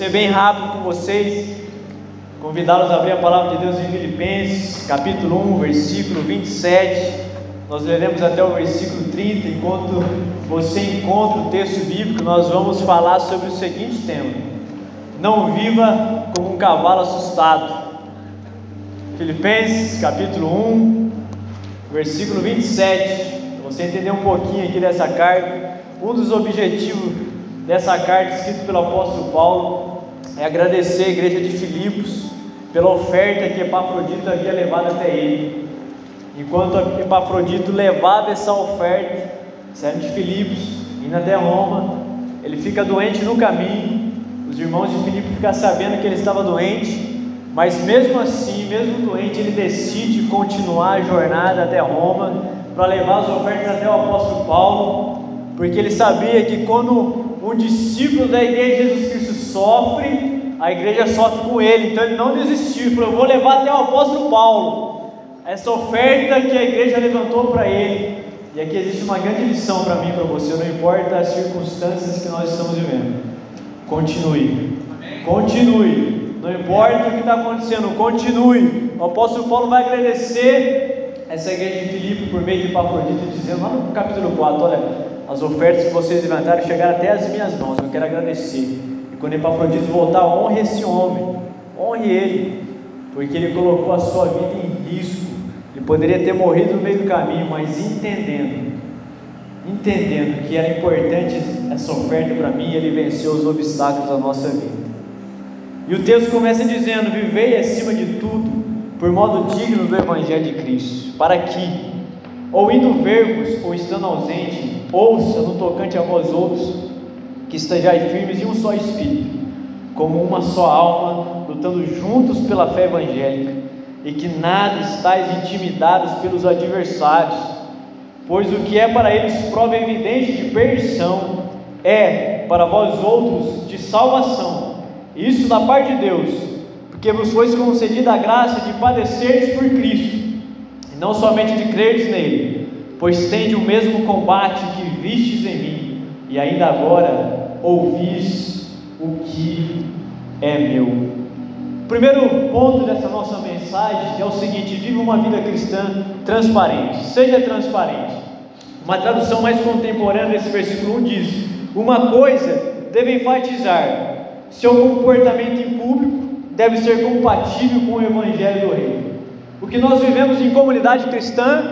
Ser bem rápido com vocês, convidá-los a abrir a palavra de Deus em Filipenses, capítulo 1, versículo 27. Nós leremos até o versículo 30. Enquanto você encontra o texto bíblico, nós vamos falar sobre o seguinte tema: Não viva como um cavalo assustado. Filipenses, capítulo 1, versículo 27. Para você entender um pouquinho aqui dessa carta, um dos objetivos dessa carta escrita pelo apóstolo Paulo é agradecer a igreja de Filipos pela oferta que Epafrodito havia levado até ele. Enquanto Epafrodito levava essa oferta, saindo de Filipos, indo até Roma, ele fica doente no caminho. Os irmãos de Filipos ficam sabendo que ele estava doente, mas mesmo assim, mesmo doente, ele decide continuar a jornada até Roma para levar as ofertas até o apóstolo Paulo, porque ele sabia que quando um discípulo da igreja de Jesus Cristo sofre, a igreja sofre com ele, então ele não desistiu, ele falou: Eu vou levar até o apóstolo Paulo. Essa oferta que a igreja levantou para ele. E aqui existe uma grande lição para mim e para você, não importa as circunstâncias que nós estamos vivendo, continue, continue, não importa o que está acontecendo, continue. O apóstolo Paulo vai agradecer essa igreja de Filipe por meio de Epafrodito, dizendo lá no capítulo 4: Olha, as ofertas que vocês levantaram chegaram até as minhas mãos, eu quero agradecer. Quando Epafrodito voltar, honre esse homem, honre ele, porque ele colocou a sua vida em risco. Ele poderia ter morrido no meio do caminho, mas entendendo, entendendo que era importante essa oferta para mim, ele venceu os obstáculos da nossa vida. E o texto começa dizendo: Vivei acima de tudo, por modo digno do Evangelho de Cristo, para que, ou indo ver-vos, ou estando ausente, ouça no tocante a vós outros, que estejais firmes em um só espírito, como uma só alma, lutando juntos pela fé evangélica, e que nada estáis intimidados pelos adversários, pois o que é para eles prova evidente de perdição, é para vós outros de salvação, isso da parte de Deus, porque vos foi concedida a graça de padecerdes por Cristo, e não somente de creres nele, pois tende o mesmo combate que vistes em mim, e ainda agora ouvis o que é meu. O primeiro ponto dessa nossa mensagem é o seguinte: viva uma vida cristã transparente, seja transparente. Uma tradução mais contemporânea desse versículo 1 diz: Uma coisa deve enfatizar, seu comportamento em público deve ser compatível com o Evangelho do Reino. O que nós vivemos em comunidade cristã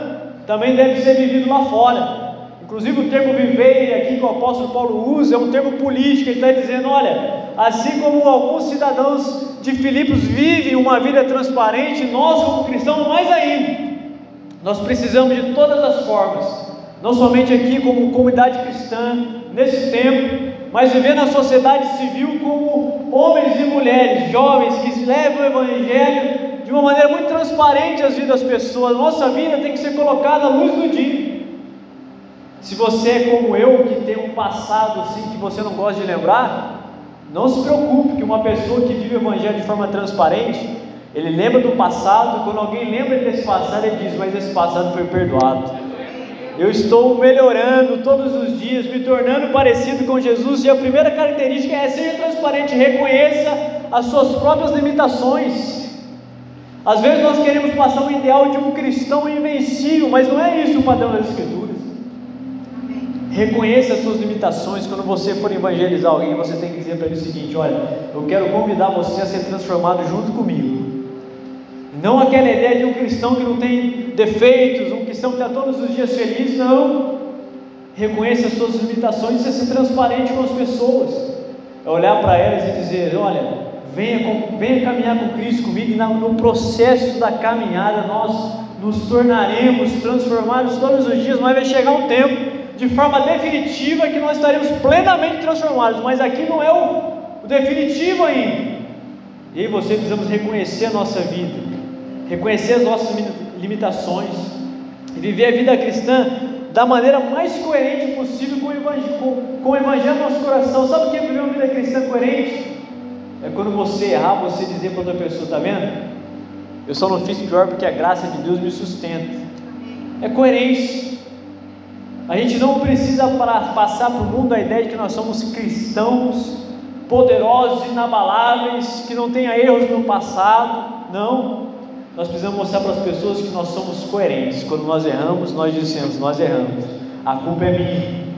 também deve ser vivido lá fora. Inclusive o termo viver aqui que o apóstolo Paulo usa é um termo político, ele está dizendo, olha, assim como alguns cidadãos de Filipos vivem uma vida transparente, nós como cristãos mais ainda, nós precisamos de todas as formas, não somente aqui como comunidade cristã, nesse tempo, mas viver na sociedade civil como homens e mulheres, jovens que levam o Evangelho de uma maneira muito transparente às vidas das pessoas. Nossa vida tem que ser colocada à luz do dia. Se você é como eu, que tem um passado assim que você não gosta de lembrar, não se preocupe, que uma pessoa que vive o Evangelho de forma transparente, ele lembra do passado, quando alguém lembra desse passado, ele diz: Mas esse passado foi perdoado. Eu estou melhorando todos os dias, me tornando parecido com Jesus, e a primeira característica é ser transparente, reconheça as suas próprias limitações. Às vezes nós queremos passar o ideal de um cristão invencível, mas não é isso o padrão das Escrituras. Reconheça as suas limitações. Quando você for evangelizar alguém, você tem que dizer para ele o seguinte: Olha, eu quero convidar você a ser transformado junto comigo. Não aquela ideia de um cristão que não tem defeitos, um cristão que está todos os dias feliz, não. Reconheça as suas limitações e ser transparente com as pessoas. É olhar para elas e dizer: Olha, venha, venha caminhar com Cristo comigo, e no processo da caminhada nós nos tornaremos transformados todos os dias, mas vai chegar um tempo de forma definitiva que nós estaremos plenamente transformados, mas aqui não é o, o definitivo ainda. E aí você precisamos reconhecer a nossa vida, reconhecer as nossas limitações e viver a vida cristã da maneira mais coerente possível com o Evangelho, com, com o evangelho no nosso coração. Sabe o que é viver uma vida cristã coerente? É quando você errar, você dizer para outra pessoa, está vendo? Eu só não fiz pior porque a graça de Deus me sustenta. É coerente. A gente não precisa passar para o mundo a ideia de que nós somos cristãos poderosos, inabaláveis, que não tenha erros no passado. Não. Nós precisamos mostrar para as pessoas que nós somos coerentes. Quando nós erramos, nós dizemos: Nós erramos. A culpa é minha.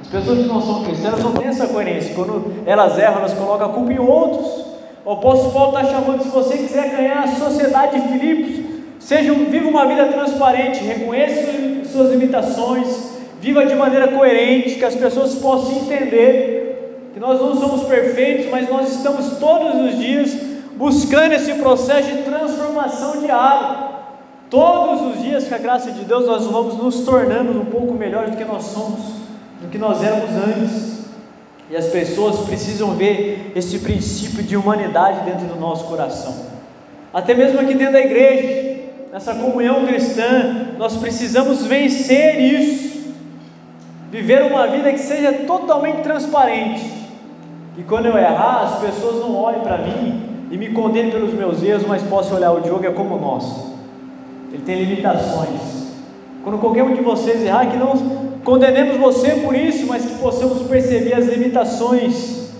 As pessoas que não são cristãs não têm essa coerência. Quando elas erram, elas colocam a culpa em outros. O apóstolo Paulo está chamando: se você quiser ganhar a sociedade de Filipos, seja, viva uma vida transparente, reconheça suas limitações, viva de maneira coerente, que as pessoas possam entender que nós não somos perfeitos, mas nós estamos todos os dias buscando esse processo de transformação diária. Todos os dias, com a graça de Deus, nós vamos nos tornando um pouco melhores do que nós somos, do que nós éramos antes. E as pessoas precisam ver esse princípio de humanidade dentro do nosso coração. Até mesmo aqui dentro da igreja, nessa comunhão cristã, nós precisamos vencer isso. Viver uma vida que seja totalmente transparente. E quando eu errar, as pessoas não olhem para mim e me condene pelos meus erros, mas posso olhar o Diogo é como nós. Ele tem limitações. Quando qualquer um de vocês errar, que não condenemos você por isso, mas que possamos perceber as limitações.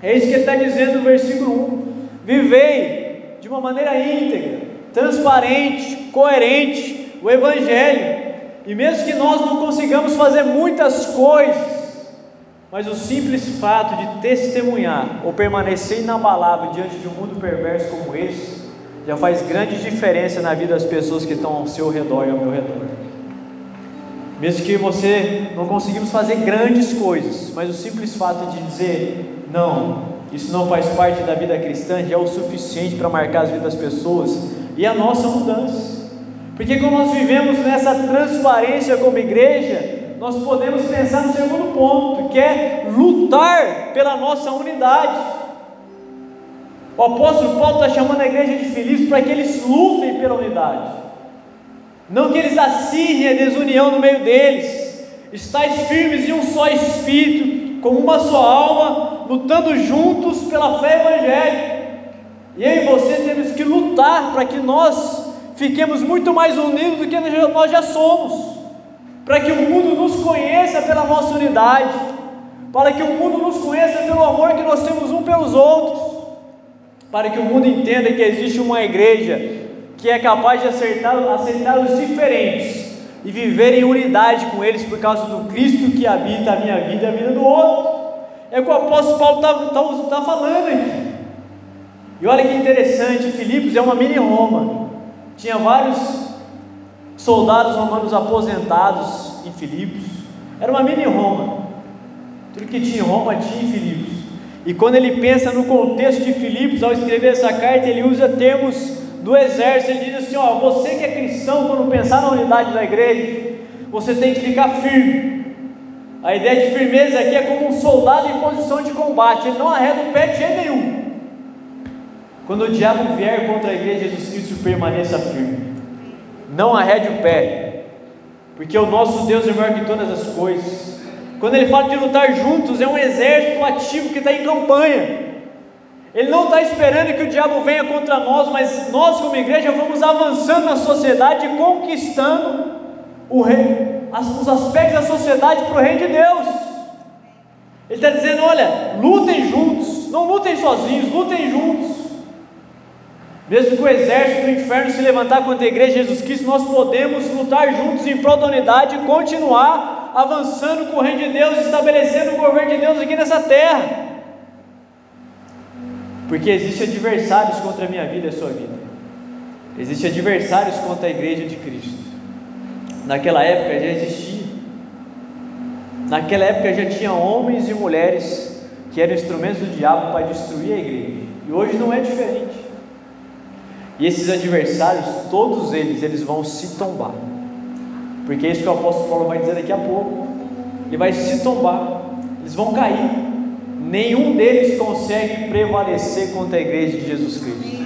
É isso que ele está dizendo no versículo 1. Vivei de uma maneira íntegra, transparente, coerente, o Evangelho. E mesmo que nós não consigamos fazer muitas coisas, mas o simples fato de testemunhar ou permanecer inabalável diante de um mundo perverso como esse, já faz grande diferença na vida das pessoas que estão ao seu redor e ao meu redor. Mesmo que você não conseguimos fazer grandes coisas, mas o simples fato de dizer não, isso não faz parte da vida cristã, já é o suficiente para marcar as vidas das pessoas e a nossa mudança. Porque quando nós vivemos nessa transparência como igreja, nós podemos pensar no segundo ponto, que é lutar pela nossa unidade. O apóstolo Paulo está chamando a igreja de Filipos para que eles lutem pela unidade, não que eles assinem a desunião no meio deles, estáis firmes em um só espírito, como uma só alma, lutando juntos pela fé evangélica. E eu e você temos que lutar para que nós fiquemos muito mais unidos do que nós já somos para que o mundo nos conheça pela nossa unidade, para que o mundo nos conheça pelo amor que nós temos um pelos outros, para que o mundo entenda que existe uma igreja que é capaz de aceitar, aceitar os diferentes e viver em unidade com eles por causa do Cristo que habita a minha vida e a vida do outro. É o que o apóstolo Paulo está tá, tá falando aqui. E olha que interessante, Filipos é uma mini Roma. Tinha vários soldados romanos aposentados em Filipos. Era uma mini Roma. Tudo que tinha em Roma tinha em Filipos. E quando ele pensa no contexto de Filipos, ao escrever essa carta, ele usa termos do exército. Ele diz assim: ó, você que é cristão, quando pensar na unidade da igreja, você tem que ficar firme. A ideia de firmeza aqui é como um soldado em posição de combate, ele não arreda o pé de jeito nenhum. Quando o diabo vier contra a igreja, Jesus Cristo permaneça firme não arrede o pé, porque o nosso Deus é maior que todas as coisas. Quando ele fala de lutar juntos, é um exército ativo que está em campanha. Ele não está esperando que o diabo venha contra nós, mas nós, como igreja, vamos avançando na sociedade, conquistando o rei, os aspectos da sociedade para o reino de Deus. Ele está dizendo: olha, lutem juntos, não lutem sozinhos, lutem juntos. Mesmo que o exército do inferno se levantar contra a igreja de Jesus Cristo, nós podemos lutar juntos em prol da unidade e continuar avançando com o reino de Deus, estabelecendo o governo de Deus aqui nessa terra. Porque existem adversários contra a minha vida e a sua vida. Existem adversários contra a igreja de Cristo. Naquela época já existia. Naquela época já tinha homens e mulheres que eram instrumentos do diabo para destruir a igreja. E hoje não é diferente. E esses adversários, todos eles, eles vão se tombar. Porque é isso que o apóstolo Paulo vai dizer daqui a pouco. Ele vai se tombar, eles vão cair. Nenhum deles consegue prevalecer contra a igreja de Jesus Cristo.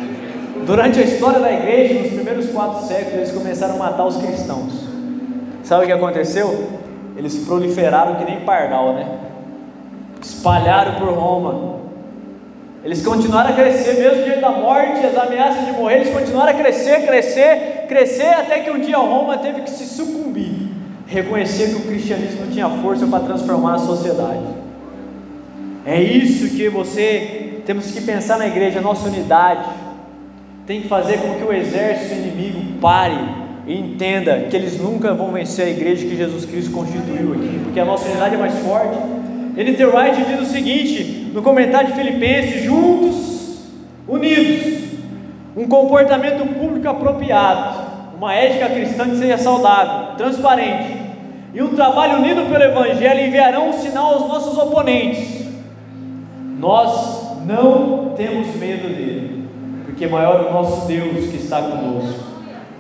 Durante a história da igreja, nos primeiros quatro séculos, eles começaram a matar os cristãos. Sabe o que aconteceu? Eles proliferaram que nem pardal, né? Espalharam por Roma, eles continuaram a crescer, mesmo diante da morte, as ameaças de morrer, eles continuaram a crescer, crescer, crescer, até que um dia Roma teve que se sucumbir, reconhecer que o cristianismo tinha força para transformar a sociedade. É isso que você temos que pensar na igreja, nossa unidade. Tem que fazer com que o exército inimigo pare e entenda que eles nunca vão vencer a igreja que Jesus Cristo constituiu aqui, porque a nossa unidade é mais forte. N.T. Wright diz o seguinte no comentário de Filipenses: juntos, unidos, um comportamento público apropriado, uma ética cristã que seja saudável, transparente, e um trabalho unido pelo Evangelho enviarão um sinal aos nossos oponentes. Nós não temos medo dele, porque maior é o nosso Deus que está conosco.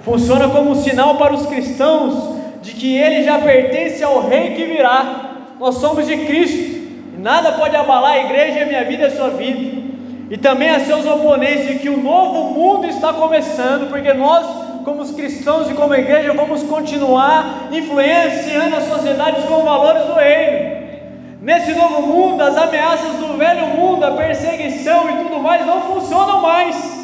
Funciona como um sinal para os cristãos de que ele já pertence ao Rei que virá. Nós somos de Cristo, nada pode abalar a igreja, a minha vida e a sua vida. E também a seus oponentes, de que o novo mundo está começando, porque nós como os cristãos e como igreja, vamos continuar influenciando as sociedades com valores do reino. Nesse novo mundo, as ameaças do velho mundo, a perseguição e tudo mais não funcionam mais.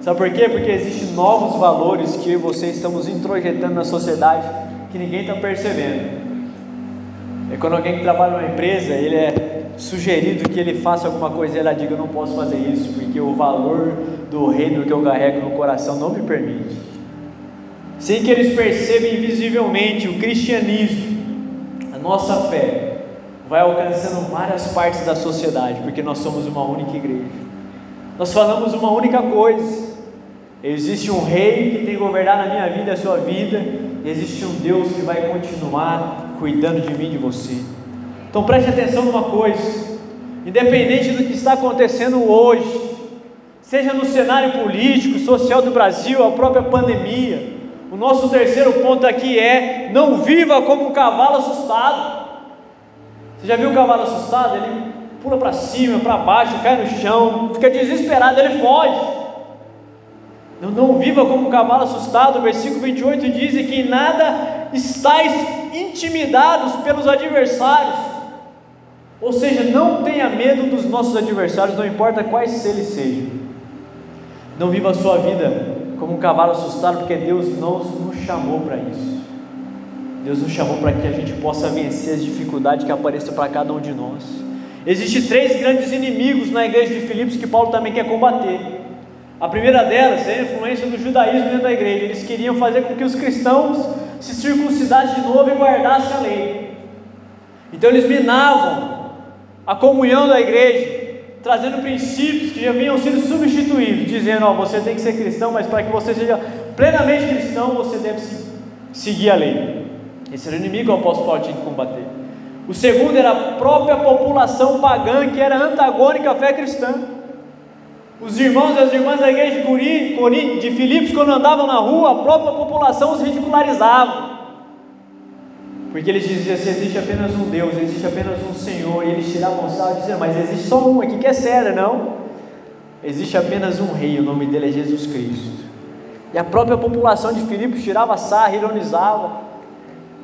Sabe por quê? Porque existem novos valores que eu e você estamos introjetando na sociedade que ninguém está percebendo. É quando alguém que trabalha numa empresa, ele é sugerido que ele faça alguma coisa e ela diga: Eu não posso fazer isso, porque o valor do reino que eu carrego no coração não me permite. Sem que eles percebam invisivelmente o cristianismo, a nossa fé, vai alcançando várias partes da sociedade, porque nós somos uma única igreja. Nós falamos uma única coisa. Existe um rei que tem que governar na minha vida e a sua vida, existe um Deus que vai continuar cuidando de mim e de você. Então preste atenção numa coisa: independente do que está acontecendo hoje, seja no cenário político, social do Brasil, a própria pandemia, o nosso terceiro ponto aqui é: não viva como um cavalo assustado. Você já viu o cavalo assustado? Ele pula para cima, para baixo, cai no chão, fica desesperado, ele foge. Não, não viva como um cavalo assustado. Versículo 28 diz que em nada estáis intimidados pelos adversários. Ou seja, não tenha medo dos nossos adversários, não importa quais eles sejam. Não viva a sua vida como um cavalo assustado, porque Deus não nos chamou para isso. Deus nos chamou para que a gente possa vencer as dificuldades que apareçam para cada um de nós. Existem três grandes inimigos na igreja de Filipos que Paulo também quer combater. A primeira delas é a influência do judaísmo dentro da igreja. Eles queriam fazer com que os cristãos se circuncidassem de novo e guardassem a lei. Então eles minavam a comunhão da igreja, trazendo princípios que já vinham sendo substituídos, dizendo: ó, você tem que ser cristão, mas para que você seja plenamente cristão, você deve seguir a lei. Esse era o inimigo que o apóstolo Paulo tinha que combater. O segundo era a própria população pagã que era antagônica à fé cristã. Os irmãos e as irmãs da igreja de, Filipos, quando andavam na rua, a própria população os ridicularizava. Porque eles diziam assim: existe apenas um Deus, existe apenas um Senhor, e eles tiravam o sal e diziam: mas existe só um aqui que é sério, não? Existe apenas um rei, o nome dele é Jesus Cristo. E a própria população de Filipos tirava sarra, ironizava.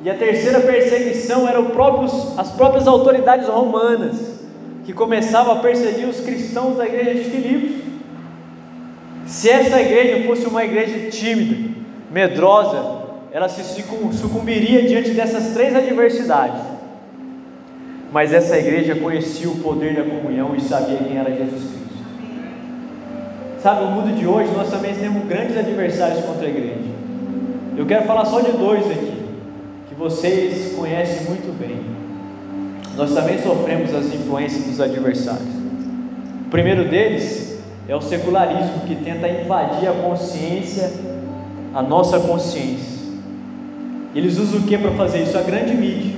E a terceira perseguição eram próprios, as próprias autoridades romanas, que começavam a perseguir os cristãos da igreja de Filipos. Se essa igreja fosse uma igreja tímida, medrosa, ela se sucumbiria diante dessas três adversidades. Mas essa igreja conhecia o poder da comunhão e sabia quem era Jesus Cristo. Sabe, o mundo de hoje nós também temos grandes adversários contra a igreja. Eu quero falar só de dois aqui, que vocês conhecem muito bem. Nós também sofremos as influências dos adversários. O primeiro deles é o secularismo que tenta invadir a consciência, a nossa consciência eles usam o que para fazer isso? A grande mídia.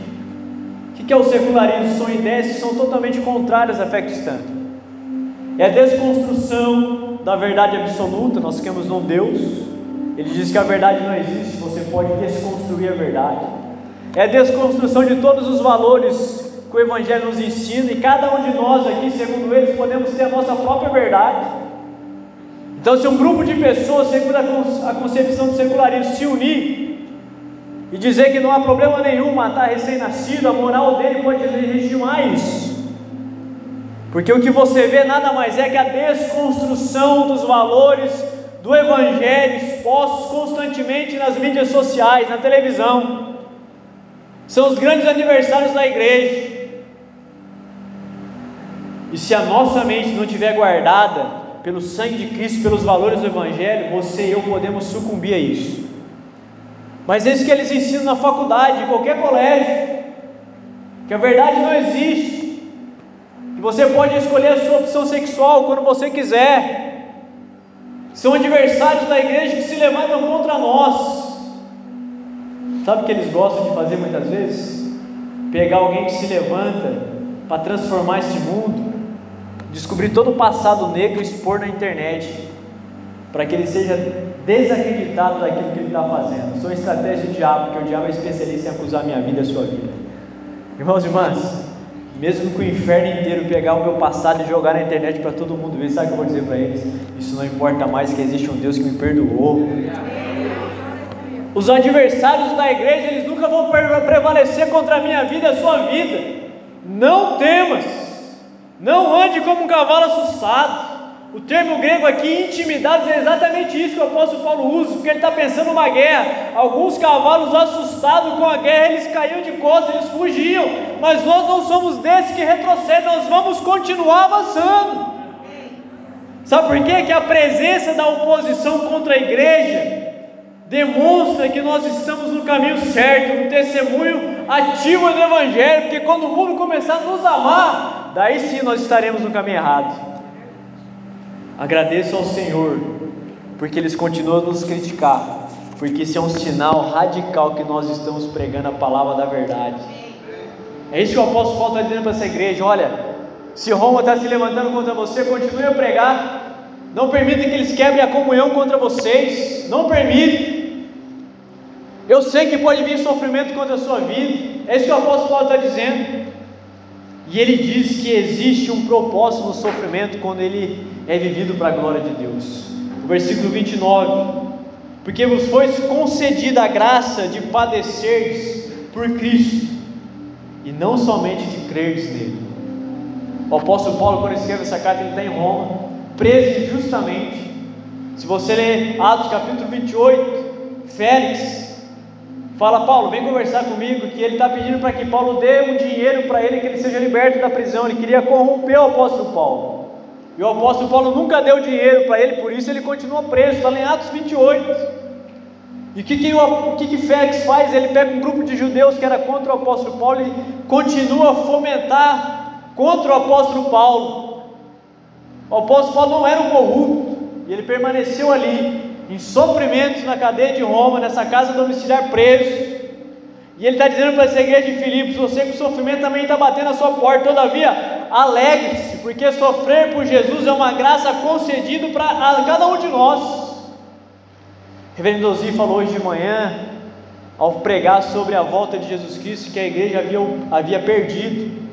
O que é o secularismo? São ideias que são totalmente contrárias à fé cristã. É a desconstrução da verdade absoluta. Nós queremos um Deus. Ele diz que a verdade não existe, você pode desconstruir a verdade. É a desconstrução de todos os valores que o Evangelho nos ensina, e cada um de nós aqui, segundo eles, podemos ter a nossa própria verdade. Então, se um grupo de pessoas, segundo a concepção do secularismo, se unir e dizer que não há problema nenhum matar recém-nascido, a moral dele pode legitimar isso. Porque o que você vê nada mais é que a desconstrução dos valores do Evangelho expostos constantemente nas mídias sociais, na televisão. São os grandes aniversários da igreja. E se a nossa mente não estiver guardada pelo sangue de Cristo, pelos valores do Evangelho, você e eu podemos sucumbir a isso. Mas é isso que eles ensinam na faculdade, em qualquer colégio, que a verdade não existe, que você pode escolher a sua opção sexual quando você quiser. São adversários da igreja que se levantam contra nós. Sabe o que eles gostam de fazer muitas vezes? Pegar alguém que se levanta para transformar esse mundo, descobrir todo o passado negro e expor na internet, para que ele seja desacreditado daquilo que ele está fazendo. São estratégias do diabo, porque o diabo é especialista em acusar minha vida e a sua vida. Irmãos e irmãs, mesmo que o inferno inteiro pegar o meu passado e jogar na internet para todo mundo ver, sabe o que eu vou dizer para eles? Isso não importa mais que existe um Deus que me perdoou. Os adversários da igreja, eles nunca vão prevalecer contra a minha vida e a sua vida. Não temas, não ande como um cavalo assustado. O termo grego aqui, intimidados, é exatamente isso que o apóstolo Paulo usa, porque ele está pensando numa guerra. Alguns cavalos assustados com a guerra, eles caíam de costas, eles fugiam. Mas nós não somos desses que retrocedem, nós vamos continuar avançando. Sabe por quê? Que a presença da oposição contra a igreja demonstra que nós estamos no caminho certo, no testemunho ativo do Evangelho, porque quando o mundo começar a nos amar, daí sim nós estaremos no caminho errado. Agradeço ao Senhor, porque eles continuam a nos criticar, porque isso é um sinal radical que nós estamos pregando a palavra da verdade. É isso que o apóstolo Paulo está dizendo para essa igreja: olha, se Roma está se levantando contra você, continue a pregar, não permita que eles quebrem a comunhão contra vocês, não permita. Eu sei que pode vir sofrimento contra a sua vida, é isso que o apóstolo Paulo está dizendo. E ele diz que existe um propósito no sofrimento quando ele é vivido para a glória de Deus. O versículo 29: Porque vos foi concedida a graça de padecerdes por Cristo, e não somente de crerdes nele. O apóstolo Paulo, quando escreve essa carta, ele está em Roma, preso injustamente. Se você ler Atos capítulo 28, Félix Fala, Paulo, vem conversar comigo, que ele está pedindo para que Paulo dê um dinheiro para ele, que ele seja liberto da prisão. Ele queria corromper o apóstolo Paulo. E o apóstolo Paulo nunca deu dinheiro para ele, por isso ele continua preso. Está em Atos 28. E o que, que, o, que, que Félix faz? Ele pega um grupo de judeus que era contra o apóstolo Paulo e continua a fomentar contra o apóstolo Paulo. O apóstolo Paulo não era um corrupto, e ele permaneceu ali, em sofrimentos na cadeia de Roma, nessa casa domiciliar preso. E ele está dizendo para essa igreja de Filipos: você com sofrimento também está batendo a sua porta, todavia, alegre-se, porque sofrer por Jesus é uma graça concedida para cada um de nós. Reverendo Ozi falou hoje de manhã, ao pregar sobre a volta de Jesus Cristo, que a igreja havia, havia perdido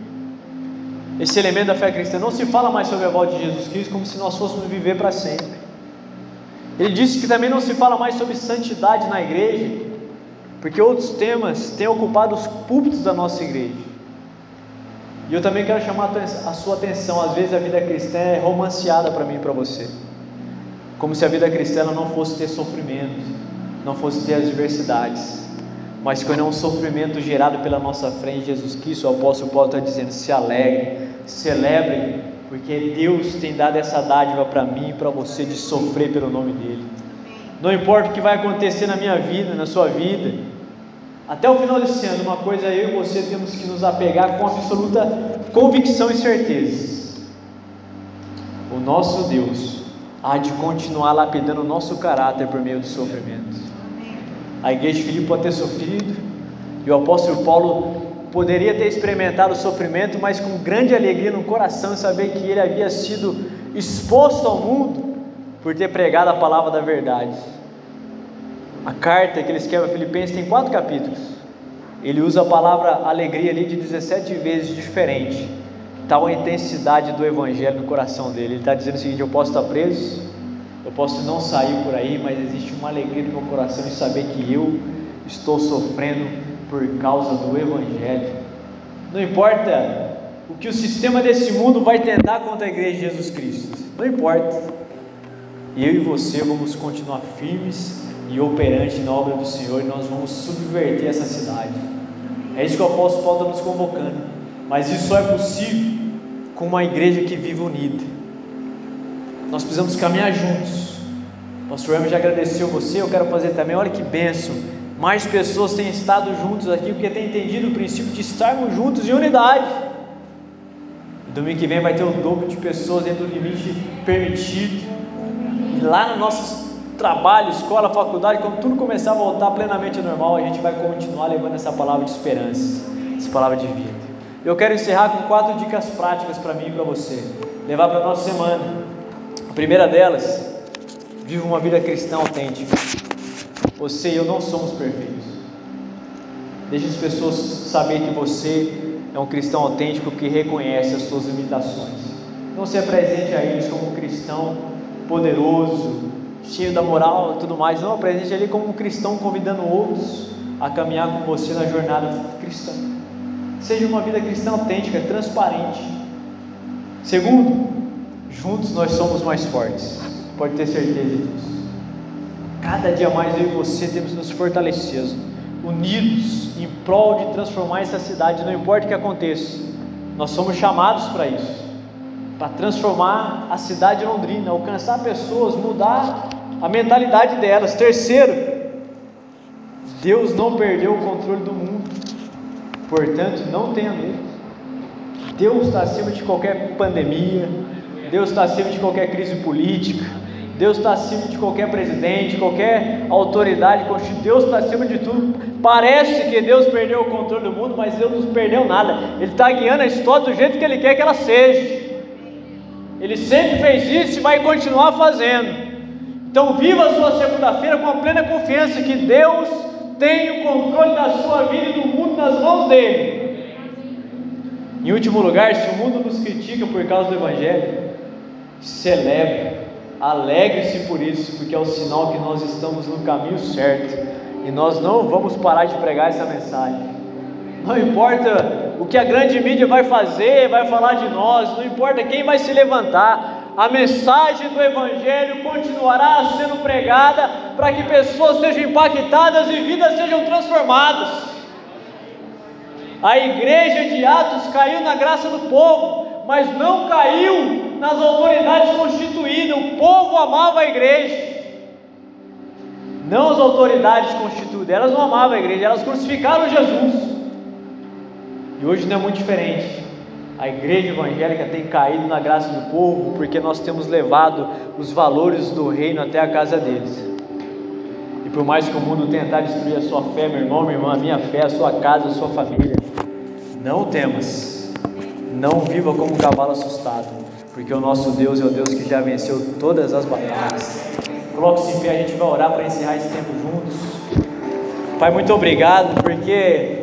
esse elemento da fé cristã. Não se fala mais sobre a volta de Jesus Cristo como se nós fôssemos viver para sempre. Ele disse que também não se fala mais sobre santidade na igreja, porque outros temas têm ocupado os púlpitos da nossa igreja. E eu também quero chamar a sua atenção, às vezes a vida cristã é romanceada para mim e para você. Como se a vida cristã não fosse ter sofrimento, não fosse ter as diversidades. Mas quando é um sofrimento gerado pela nossa frente, Jesus Cristo, o apóstolo Paulo está dizendo: se alegre, celebre porque Deus tem dado essa dádiva para mim e para você de sofrer pelo nome dEle. Não importa o que vai acontecer na minha vida, na sua vida, até o final desse ano, uma coisa eu e você temos que nos apegar com absoluta convicção e certeza: o nosso Deus há de continuar lapidando o nosso caráter por meio do sofrimento. A igreja de Filipe pode ter sofrido, e o apóstolo Paulo poderia ter experimentado o sofrimento, mas com grande alegria no coração, saber que ele havia sido exposto ao mundo por ter pregado a palavra da verdade. A carta que ele escreve a Filipenses tem quatro capítulos. Ele usa a palavra alegria ali de 17 vezes diferente. Tal a intensidade do evangelho no coração dele. Ele está dizendo o seguinte: eu posso estar preso, eu posso não sair por aí, mas existe uma alegria no meu coração em saber que eu estou sofrendo por causa do Evangelho. Não importa o que o sistema desse mundo vai tentar contra a igreja de Jesus Cristo, não importa. Eu e você vamos continuar firmes e operantes na obra do Senhor e nós vamos subverter essa cidade. É isso que o apóstolo Paulo está nos convocando. Mas isso só é possível com uma igreja que vive unida. Nós precisamos caminhar juntos. O pastor Hermes já agradeceu você, eu quero fazer também. Olha que benção. Mais pessoas têm estado juntos aqui porque têm entendido o princípio de estarmos juntos em unidade. Domingo que vem vai ter o dobro de pessoas dentro do limite permitido. E lá no nosso trabalho, escola, faculdade, quando tudo começar a voltar plenamente normal, a gente vai continuar levando essa palavra de esperança, essa palavra de vida. Eu quero encerrar com quatro dicas práticas para mim e para você, levar para a nossa semana. A primeira delas, viva uma vida cristã autêntica. Você e eu não somos perfeitos. Deixe as pessoas saber que você é um cristão autêntico que reconhece as suas limitações. Não se apresente a eles como um cristão poderoso, cheio da moral e tudo mais. Não apresente ele como um cristão convidando outros a caminhar com você na jornada cristã. Seja uma vida cristã autêntica, transparente. Segundo, juntos nós somos mais fortes. Pode ter certeza disso. Cada dia mais eu e você temos nos fortalecido, unidos em prol de transformar essa cidade, não importa o que aconteça. Nós somos chamados para isso, para transformar a cidade de Londrina, alcançar pessoas, mudar a mentalidade delas. Terceiro, Deus não perdeu o controle do mundo. Portanto, não tenha medo. Deus está acima de qualquer pandemia, Deus está acima de qualquer crise política, Deus está acima de qualquer presidente, qualquer autoridade Deus está acima de tudo. Parece que Deus perdeu o controle do mundo, mas Deus não perdeu nada. Ele está guiando a história do jeito que Ele quer que ela seja. Ele sempre fez isso e vai continuar fazendo. Então, viva a sua segunda-feira com a plena confiança que Deus tem o controle da sua vida e do mundo nas mãos dele. Em último lugar, se o mundo nos critica por causa do Evangelho, celebre, alegre-se por isso, porque é o sinal que nós estamos no caminho certo e nós não vamos parar de pregar essa mensagem. Não importa o que a grande mídia vai fazer, vai falar de nós, não importa quem vai se levantar, a mensagem do Evangelho continuará sendo pregada para que pessoas sejam impactadas e vidas sejam transformadas. A igreja de Atos caiu na graça do povo, mas não caiu nas autoridades constituídas. O povo amava a igreja, não as autoridades constituídas. Elas não amavam a igreja, elas crucificaram Jesus. E hoje não é muito diferente. A igreja evangélica tem caído na graça do povo porque nós temos levado os valores do reino até a casa deles. E por mais que o mundo tentar destruir a sua fé, meu irmão, minha irmã, a minha fé, a sua casa, a sua família, não temas, não viva como um cavalo assustado, porque o nosso Deus é o Deus que já venceu todas as batalhas. Coloque-se em pé, a gente vai orar para encerrar esse tempo juntos. Pai, muito obrigado, porque